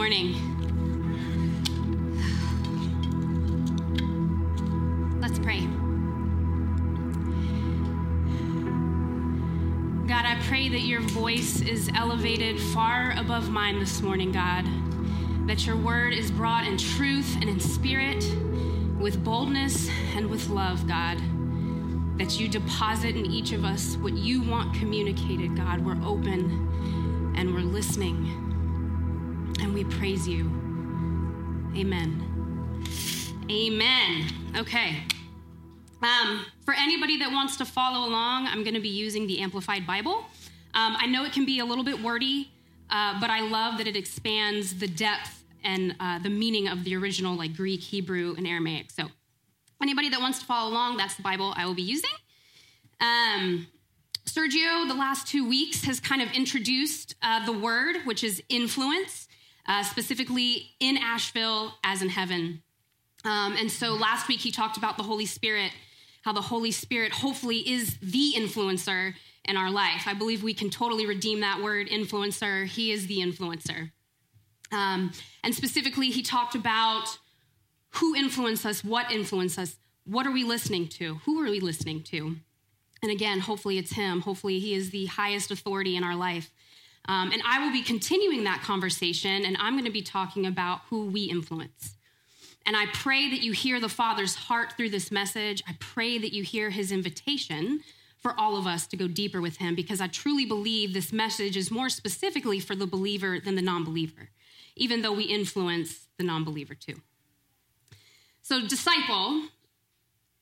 morning. Let's pray. God, I pray that your voice is elevated far above mine this morning, God. That your word is brought in truth and in spirit, with boldness and with love, God. That you deposit in each of us what you want communicated, God. We're open and we're listening we praise you. Amen. Amen. Okay. Um, for anybody that wants to follow along, I'm going to be using the Amplified Bible. Um, I know it can be a little bit wordy, uh, but I love that it expands the depth and uh, the meaning of the original, like Greek, Hebrew, and Aramaic. So, anybody that wants to follow along, that's the Bible I will be using. Um, Sergio, the last two weeks, has kind of introduced uh, the word, which is influence uh, specifically in Asheville as in heaven. Um, and so last week he talked about the Holy Spirit, how the Holy Spirit hopefully is the influencer in our life. I believe we can totally redeem that word influencer. He is the influencer. Um, and specifically, he talked about who influenced us, what influenced us, what are we listening to, who are we listening to. And again, hopefully it's him. Hopefully he is the highest authority in our life. Um, and I will be continuing that conversation, and I'm going to be talking about who we influence. And I pray that you hear the Father's heart through this message. I pray that you hear his invitation for all of us to go deeper with him because I truly believe this message is more specifically for the believer than the non believer, even though we influence the non believer too. So, disciple,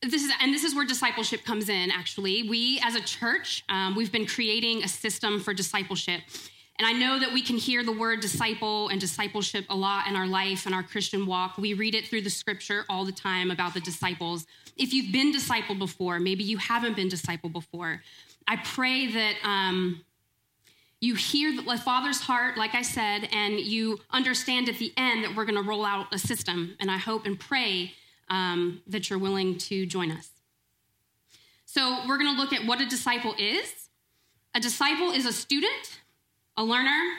this is and this is where discipleship comes in actually we as a church um, we've been creating a system for discipleship and i know that we can hear the word disciple and discipleship a lot in our life and our christian walk we read it through the scripture all the time about the disciples if you've been discipled before maybe you haven't been discipled before i pray that um, you hear the father's heart like i said and you understand at the end that we're going to roll out a system and i hope and pray um, that you're willing to join us. So, we're going to look at what a disciple is. A disciple is a student, a learner,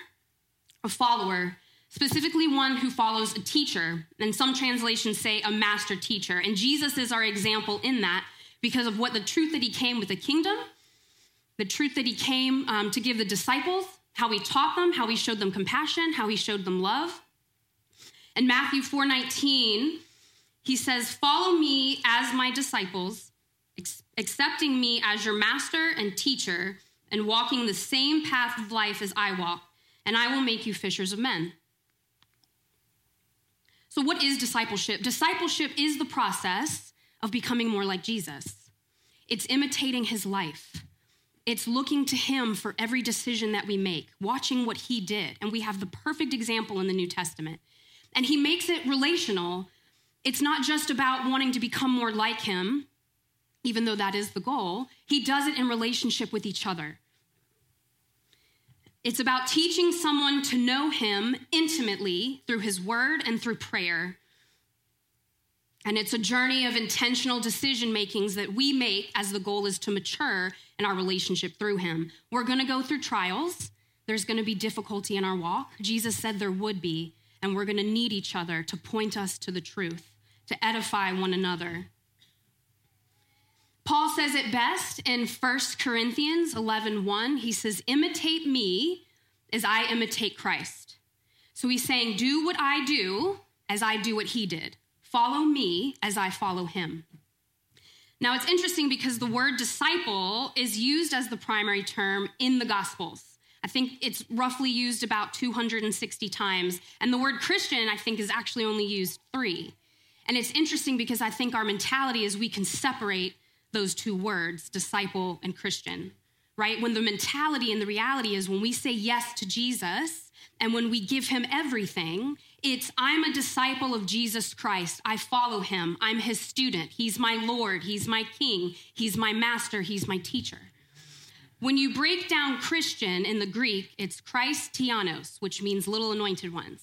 a follower, specifically one who follows a teacher. And some translations say a master teacher. And Jesus is our example in that because of what the truth that he came with the kingdom, the truth that he came um, to give the disciples, how he taught them, how he showed them compassion, how he showed them love. In Matthew 4 19, he says, Follow me as my disciples, accepting me as your master and teacher, and walking the same path of life as I walk, and I will make you fishers of men. So, what is discipleship? Discipleship is the process of becoming more like Jesus, it's imitating his life. It's looking to him for every decision that we make, watching what he did. And we have the perfect example in the New Testament. And he makes it relational it's not just about wanting to become more like him, even though that is the goal. He does it in relationship with each other. It's about teaching someone to know him intimately through his word and through prayer. And it's a journey of intentional decision makings that we make as the goal is to mature in our relationship through him. We're going to go through trials. There's going to be difficulty in our walk. Jesus said there would be and we're going to need each other to point us to the truth, to edify one another. Paul says it best in 1 Corinthians 11 1. He says, Imitate me as I imitate Christ. So he's saying, Do what I do as I do what he did. Follow me as I follow him. Now, it's interesting because the word disciple is used as the primary term in the Gospels. I think it's roughly used about 260 times. And the word Christian, I think, is actually only used three. And it's interesting because I think our mentality is we can separate those two words, disciple and Christian, right? When the mentality and the reality is when we say yes to Jesus and when we give him everything, it's I'm a disciple of Jesus Christ. I follow him. I'm his student. He's my Lord. He's my king. He's my master. He's my teacher. When you break down Christian in the Greek, it's Christianos, which means little anointed ones.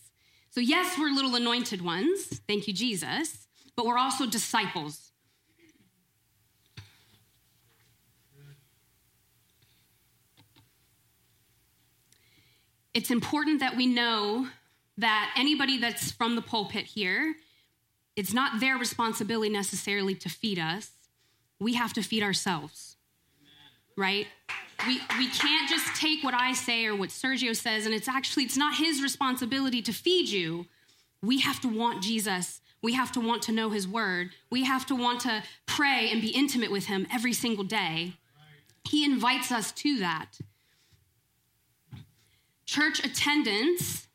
So, yes, we're little anointed ones, thank you, Jesus, but we're also disciples. It's important that we know that anybody that's from the pulpit here, it's not their responsibility necessarily to feed us. We have to feed ourselves, right? We, we can't just take what I say or what Sergio says, and it's actually, it's not his responsibility to feed you. We have to want Jesus. We have to want to know his word. We have to want to pray and be intimate with him every single day. He invites us to that. Church attendance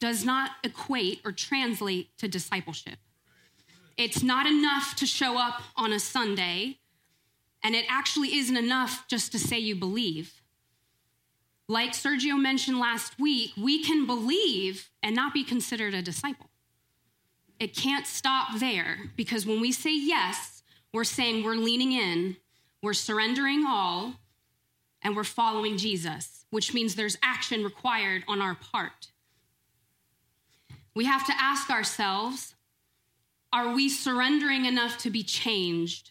does not equate or translate to discipleship. It's not enough to show up on a Sunday, and it actually isn't enough just to say you believe. Like Sergio mentioned last week, we can believe and not be considered a disciple. It can't stop there because when we say yes, we're saying we're leaning in, we're surrendering all, and we're following Jesus, which means there's action required on our part. We have to ask ourselves are we surrendering enough to be changed?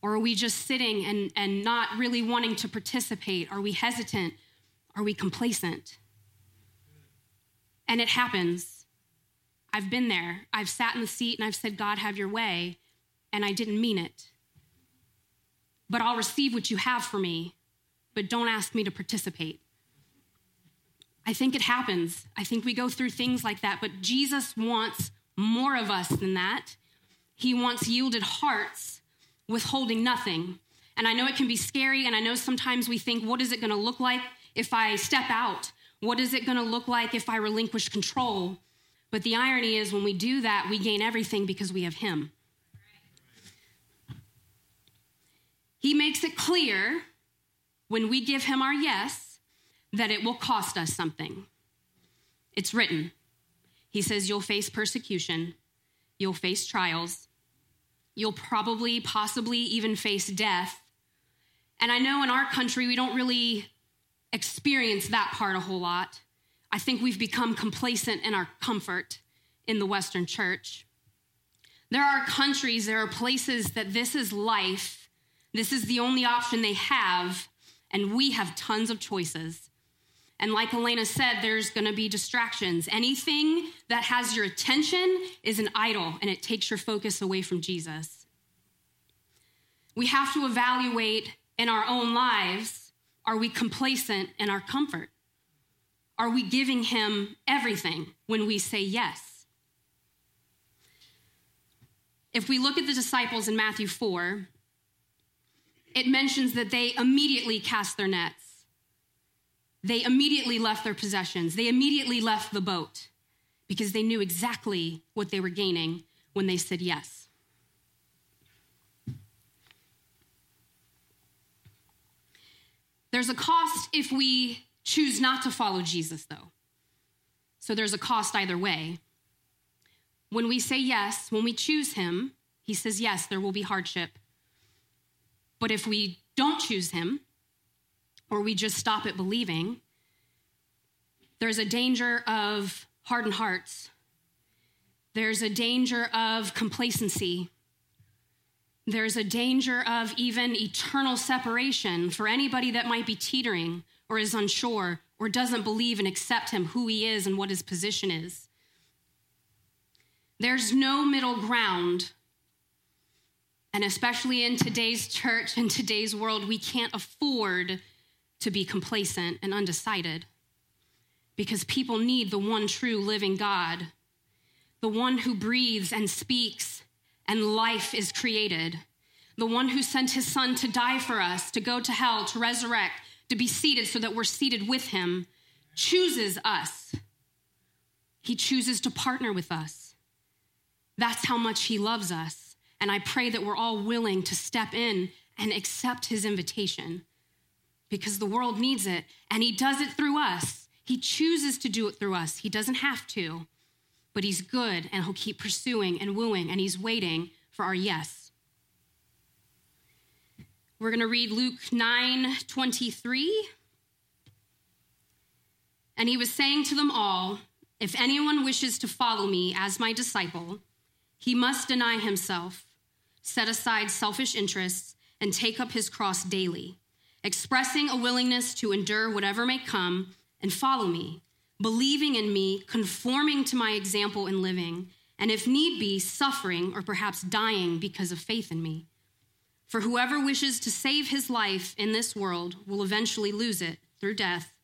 Or are we just sitting and, and not really wanting to participate? Are we hesitant? Are we complacent? And it happens. I've been there. I've sat in the seat and I've said, God, have your way. And I didn't mean it. But I'll receive what you have for me, but don't ask me to participate. I think it happens. I think we go through things like that, but Jesus wants more of us than that. He wants yielded hearts withholding nothing. And I know it can be scary, and I know sometimes we think, what is it going to look like if I step out? What is it going to look like if I relinquish control? But the irony is, when we do that, we gain everything because we have Him. He makes it clear when we give Him our yes that it will cost us something. It's written. He says, You'll face persecution, you'll face trials, you'll probably, possibly even face death. And I know in our country, we don't really experience that part a whole lot. I think we've become complacent in our comfort in the Western church. There are countries, there are places that this is life, this is the only option they have, and we have tons of choices. And like Elena said, there's to be distractions. Anything that has your attention is an idol and it takes your focus away from Jesus. We have to evaluate in our own lives are we complacent in our comfort? Are we giving him everything when we say yes? If we look at the disciples in Matthew 4, it mentions that they immediately cast their nets they immediately left their possessions. They immediately left the boat because they knew exactly what they were gaining when they said yes. There's a cost if we choose not to follow Jesus, though. So there's a cost either way. When we say yes, when we choose Him, He says, yes, there will be hardship. But if we don't choose Him, or we just stop at believing, there's a danger of hardened hearts. There's a danger of complacency. There's a danger of even eternal separation for anybody that might be teetering or is unsure or doesn't believe and accept him, who he is, and what his position is. There's no middle ground. And especially in today's church and today's world, we can't afford to be complacent and undecided because people need the one true living God, the one who breathes and speaks and life is created, the one who sent his son to die for us, to go to hell, to resurrect, to be seated so that we're seated with him, chooses us. He chooses to partner with us. That's how much he loves us. And I pray that we're all willing to step in and accept his invitation because the world needs it. And He does it through us. He chooses to do it through us. He doesn't have to, but He's good and He'll keep pursuing and wooing, and He's waiting for our yes. We're going to read Luke 9 23. And he was saying to them all, If anyone wishes to follow me as my disciple, he must deny himself, set aside selfish interests, and take up his cross daily expressing a willingness to endure whatever may come and follow me. believing in me, conforming to my example in living, and if need be, suffering or perhaps dying because of faith in me. For whoever wishes to save his life in this world will eventually lose it through death.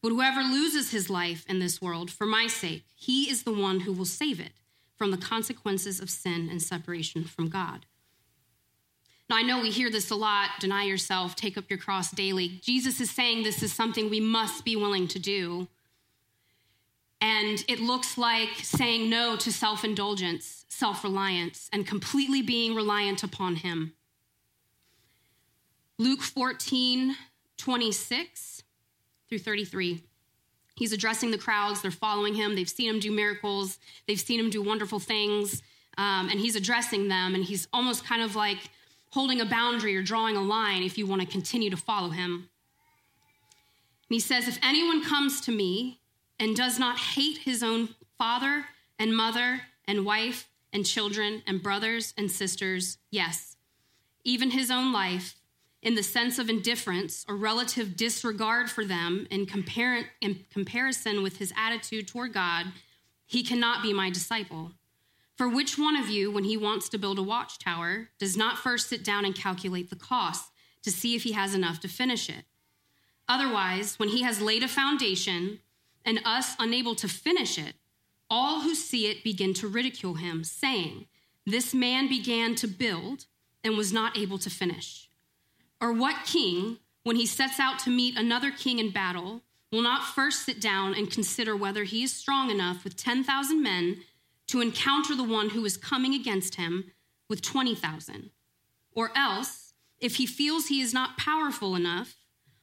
But whoever loses his life in this world for my sake, he is the one who will save it from the consequences of sin and separation from God. Now, I know we hear this a lot deny yourself, take up your cross daily. Jesus is saying this is something we must be willing to do. And it looks like saying no to self indulgence, self reliance, and completely being reliant upon Him. Luke 14, 26 through 33. He's addressing the crowds. They're following him. They've seen him do miracles, they've seen him do wonderful things. Um, and he's addressing them, and he's almost kind of like holding a boundary or drawing a line if you want to continue to follow him. And he says, If anyone comes to me and does not hate his own father and mother and wife and children and brothers and sisters, yes, even his own life, in the sense of indifference or relative disregard for them in, compar- in comparison with his attitude toward God, he cannot be my disciple. For which one of you, when he wants to build a watchtower, does not first sit down and calculate the cost to see if he has enough to finish it? Otherwise, when he has laid a foundation and us unable to finish it, all who see it begin to ridicule him, saying, This man began to build and was not able to finish. Or what king, when he sets out to meet another king in battle, will not first sit down and consider whether he is strong enough with 10,000 men to encounter the one who is coming against him with 20,000? Or else, if he feels he is not powerful enough,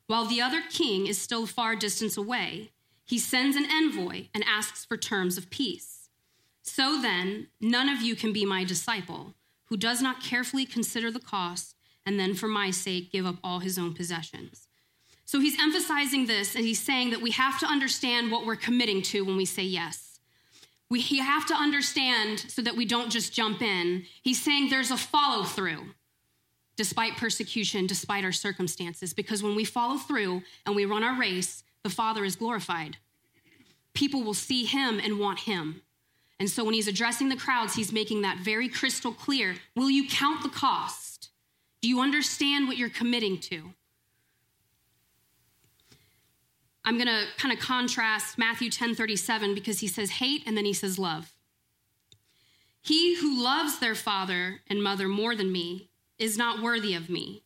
while the other king is still far distance away, he sends an envoy and asks for terms of peace. So then, none of you can be my disciple who does not carefully consider the cost and then for my sake give up all his own possessions. So he's emphasizing this and he's saying that we have to understand what we're committing to when we say yes. We have to understand so that we don't just jump in. He's saying there's a follow through despite persecution, despite our circumstances, because when we follow through and we run our race, the Father is glorified. People will see him and want him. And so when he's addressing the crowds, he's making that very crystal clear. Will you count the cost? Do you understand what you're committing to? I'm going to kind of contrast Matthew 10 37 because he says hate and then he says love. He who loves their father and mother more than me is not worthy of me.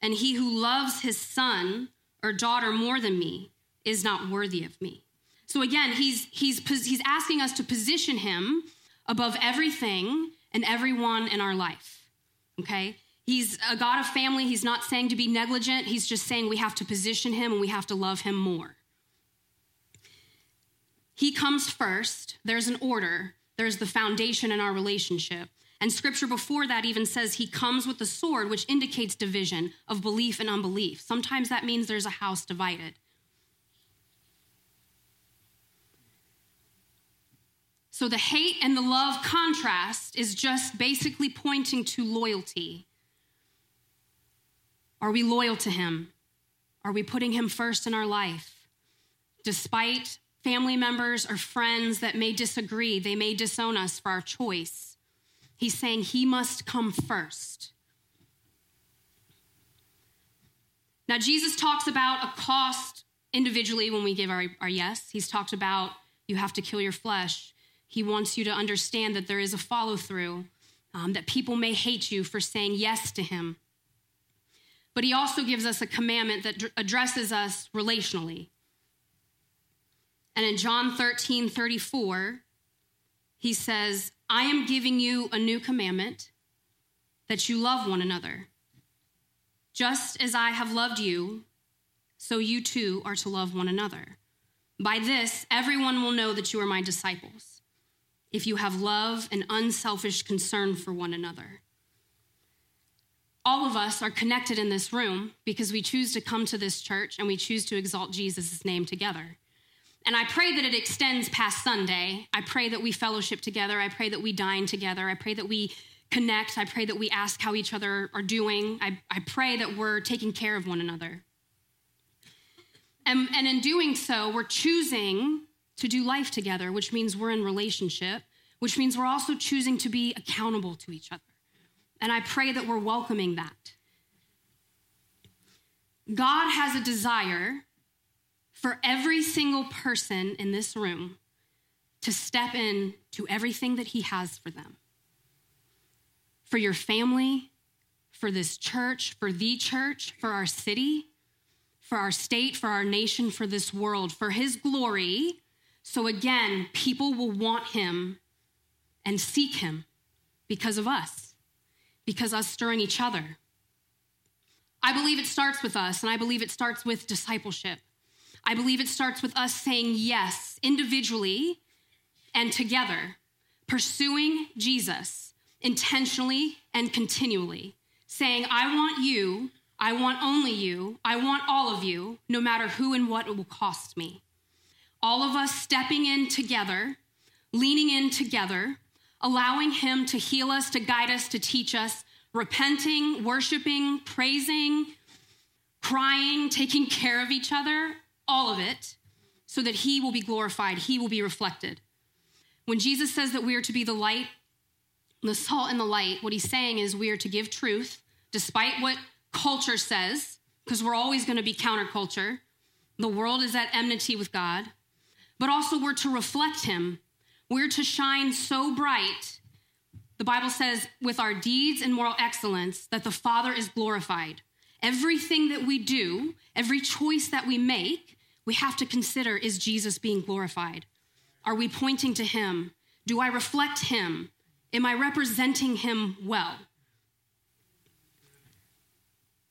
And he who loves his son or daughter more than me is not worthy of me. So again, he's, he's, he's asking us to position him above everything and everyone in our life. Okay? He's a God of family. He's not saying to be negligent. He's just saying we have to position him and we have to love him more. He comes first. There's an order, there's the foundation in our relationship. And scripture before that even says he comes with the sword, which indicates division of belief and unbelief. Sometimes that means there's a house divided. So the hate and the love contrast is just basically pointing to loyalty are we loyal to Him? Are we putting Him first in our life? Despite family members or friends that may disagree, they may disown us for our choice. He's saying He must come first. Now, Jesus talks about a cost individually when we give our, our yes. He's talked about you have to kill your flesh. He wants you to understand that there is a follow through, um, that people may hate you for saying yes to Him. But he also gives us a commandment that addresses us relationally. And in John 13 34, he says, I am giving you a new commandment that you love one another. Just as I have loved you, so you too are to love one another. By this, everyone will know that you are my disciples, if you have love and unselfish concern for one another all of us are connected in this room because we choose to come to this church and we choose to exalt Jesus' name together. And I pray that it extends past Sunday. I pray that we fellowship together. I pray that we dine together. I pray that we connect. I pray that we ask how each other are doing. I, I pray that we're taking care of one another. And, and in doing so, we're choosing to do life together, which means we're in relationship, which means we're also choosing to be accountable to each other. And I pray that we're welcoming that. God has a desire for every single person in this room to step in to everything that he has for them. For your family, for this church, for the church, for our city, for our state, for our nation, for this world, for his glory. So again, people will want him and seek him because of us, because us stirring each other. I believe it starts with us, and I believe it starts with discipleship. I believe it starts with us saying yes individually and together, pursuing Jesus intentionally and continually, saying, I want you, I want only you, I want all of you, no matter who and what it will cost me. All of us stepping in together, leaning in together, allowing Him to heal us, to guide us, to teach us, repenting, worshiping, praising, crying, taking care of each other, all of it, so that He will be glorified, He will be reflected. When Jesus says that we are to be the light, the salt and the light, what He's saying is we are to give truth, despite what culture says, because we're always going to be counterculture. The world is at enmity with God, but also we're to reflect Him. We're to shine so bright the Bible says, with our deeds and moral excellence, that the Father is glorified. Everything that we do, every choice that we make, we have to consider is Jesus being glorified? Are we pointing to Him? Do I reflect Him? Am I representing Him well?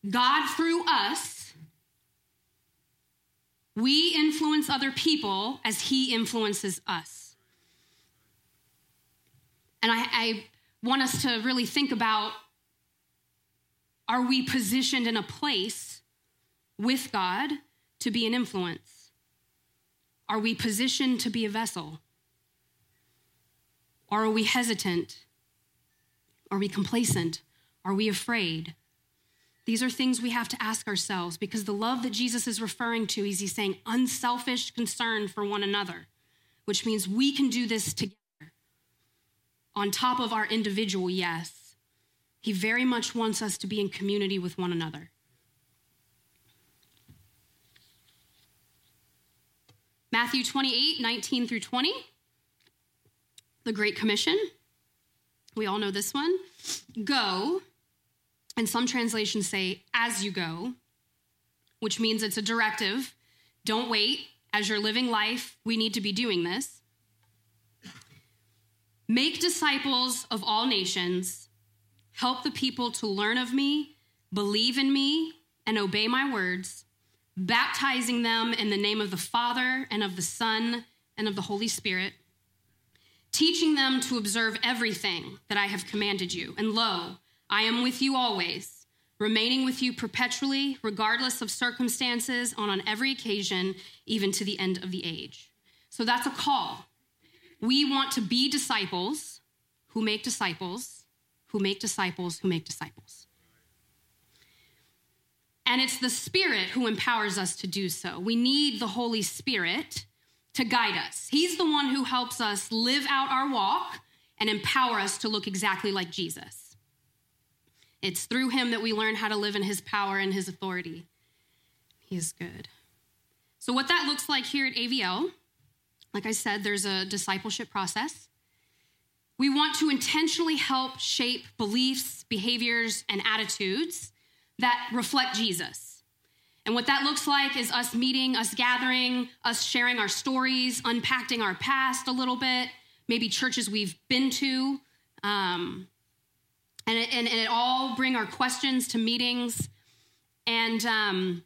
God, through us, we influence other people as He influences us. And I, I want us to really think about are we positioned in a place with God to be an influence? Are we positioned to be a vessel? Or are we hesitant? Are we complacent? Are we afraid? These are things we have to ask ourselves because the love that Jesus is referring to is he's saying unselfish concern for one another, which means we can do this together on top of our individual yes, he very much wants us to be in community with one another. Matthew 28, 19 through 20, the Great Commission. We all know this one. Go, and some translations say, as you go, which means it's a directive. Don't wait. As you're living life, we need to be doing this. Make disciples of all nations, help the people to learn of me, believe in me, and obey my words, baptizing them in the name of the Father and of the Son and of the Holy Spirit, teaching them to observe everything that I have commanded you. And lo, I am with you always, remaining with you perpetually, regardless of circumstances, on, on every occasion, even to the end of the age. So that's a call. We want to be disciples who make disciples, who make disciples, who make disciples. And it's the Spirit who empowers us to do so. We need the Holy Spirit to guide us. He's the one who helps us live out our walk and empower us to look exactly like Jesus. It's through him that we learn how to live in his power and his authority. He is good. So, what that looks like here at AVL like I said, there's a discipleship process. We want to intentionally help shape beliefs, behaviors, and attitudes that reflect Jesus. And what that looks like is us meeting, us gathering, us sharing our stories, unpacking our past a little bit, maybe churches we've been to. Um, and, it, and, and, it all bring our questions to meetings. And um,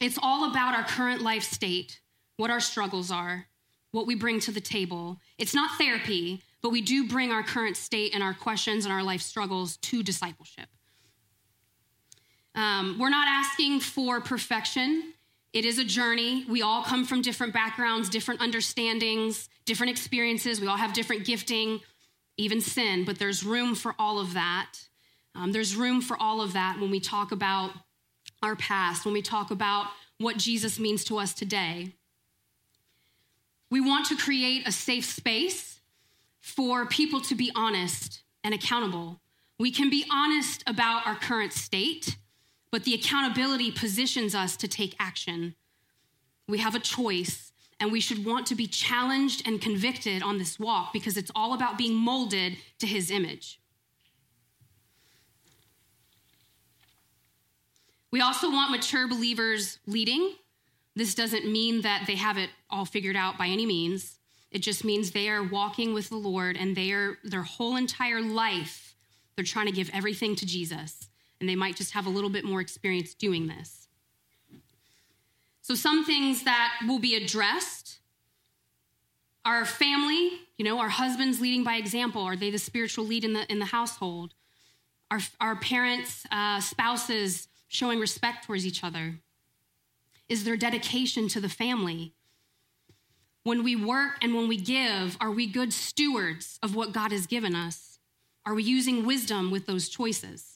it's all about our current life state, what our struggles are, what we bring to the table. It's not therapy, but we do bring our current state and our questions and our life struggles to discipleship. Um, we're not asking for perfection. It is a journey. We all come from different backgrounds, different understandings, different experiences. We all have different gifting, even sin, but there's room for all of that. Um, there's room for all of that when we talk about our past, when we talk about what Jesus means to us today. We want to create a safe space for people to be honest and accountable. We can be honest about our current state, but the accountability positions us to take action. We have a choice, and we should want to be challenged and convicted on this walk because it's all about being molded to his image. We also want mature believers leading. This doesn't mean that they have it all figured out by any means. It just means they are walking with the Lord and they are their whole entire life, they're trying to give everything to Jesus. And they might just have a little bit more experience doing this. So, some things that will be addressed our family, you know, our husbands leading by example. Are they the spiritual lead in the, in the household? Our, our parents, uh, spouses, showing respect towards each other? Is there dedication to the family? When we work and when we give, are we good stewards of what God has given us? Are we using wisdom with those choices?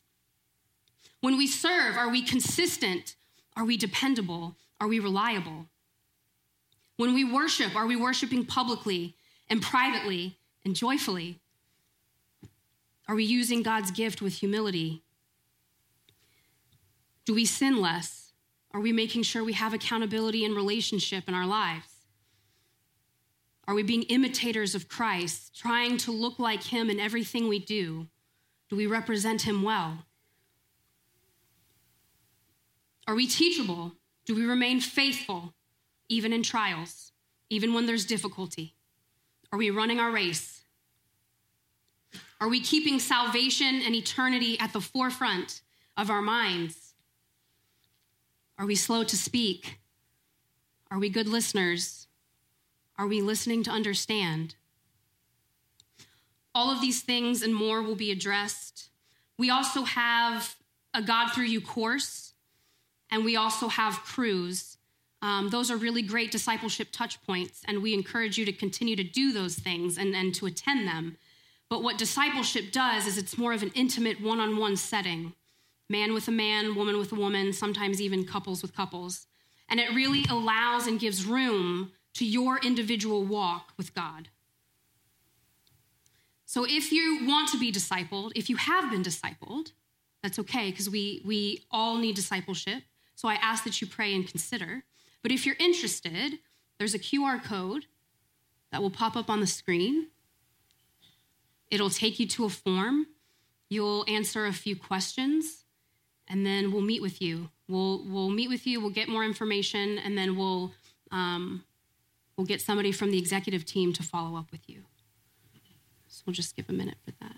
When we serve, are we consistent? Are we dependable? Are we reliable? When we worship, are we worshiping publicly and privately and joyfully? Are we using God's gift with humility? Do we sin less? Are we making sure we have accountability and relationship in our lives? Are we being imitators of Christ, trying to look like him in everything we do? Do we represent him well? Are we teachable? Do we remain faithful even in trials, even when there's difficulty? Are we running our race? Are we keeping salvation and eternity at the forefront of our minds? Are we slow to speak? Are we good listeners? Are we listening to understand? All of these things and more will be addressed. We also have a God Through You course, and we also have crews. Um, those are really great discipleship touch points, and we encourage you to continue to do those things and, and to attend them. But what discipleship does is it's more of an intimate one on one setting man with a man, woman with a woman, sometimes even couples with couples. And it really allows and gives room to your individual walk with God. So if you want to be discipled, if you have been discipled, that's okay because we, we all need discipleship. So I ask that you pray and consider. But if you're interested, there's a QR code that will pop up on the screen. It'll take you to a form. You'll answer a few questions and then we'll meet with you. We'll we'll meet with you. We'll get more information, and then we'll um, we'll get somebody from the executive team to follow up with you. So we'll just give a minute for that.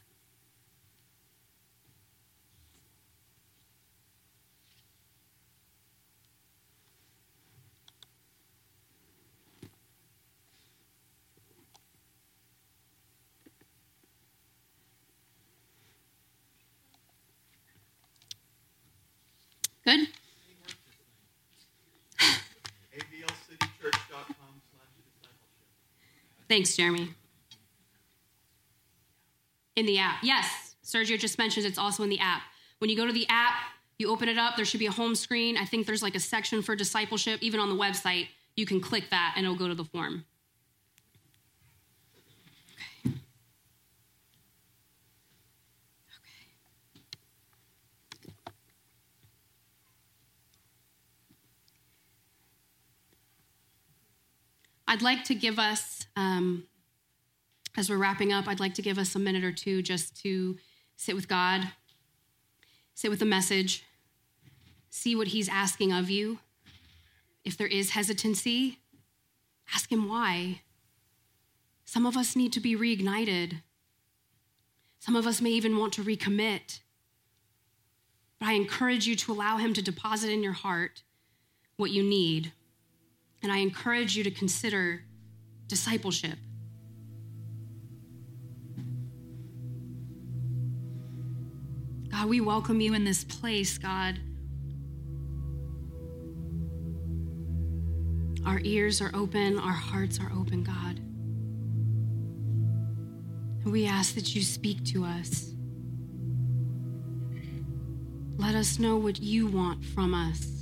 Good? Thanks, Jeremy. In the app. Yes, Sergio just mentioned it's also in the app. When you go to the app, you open it up, there should be a home screen. I think there's like a section for discipleship. Even on the website, you can click that and it'll go to the form. I'd like to give us, um, as we're wrapping up, I'd like to give us a minute or two just to sit with God, sit with the message, see what He's asking of you. If there is hesitancy, ask Him why. Some of us need to be reignited. Some of us may even want to recommit. But I encourage you to allow Him to deposit in your heart what you need. And I encourage you to consider discipleship. God, we welcome you in this place, God. Our ears are open, our hearts are open, God. And we ask that you speak to us. Let us know what you want from us.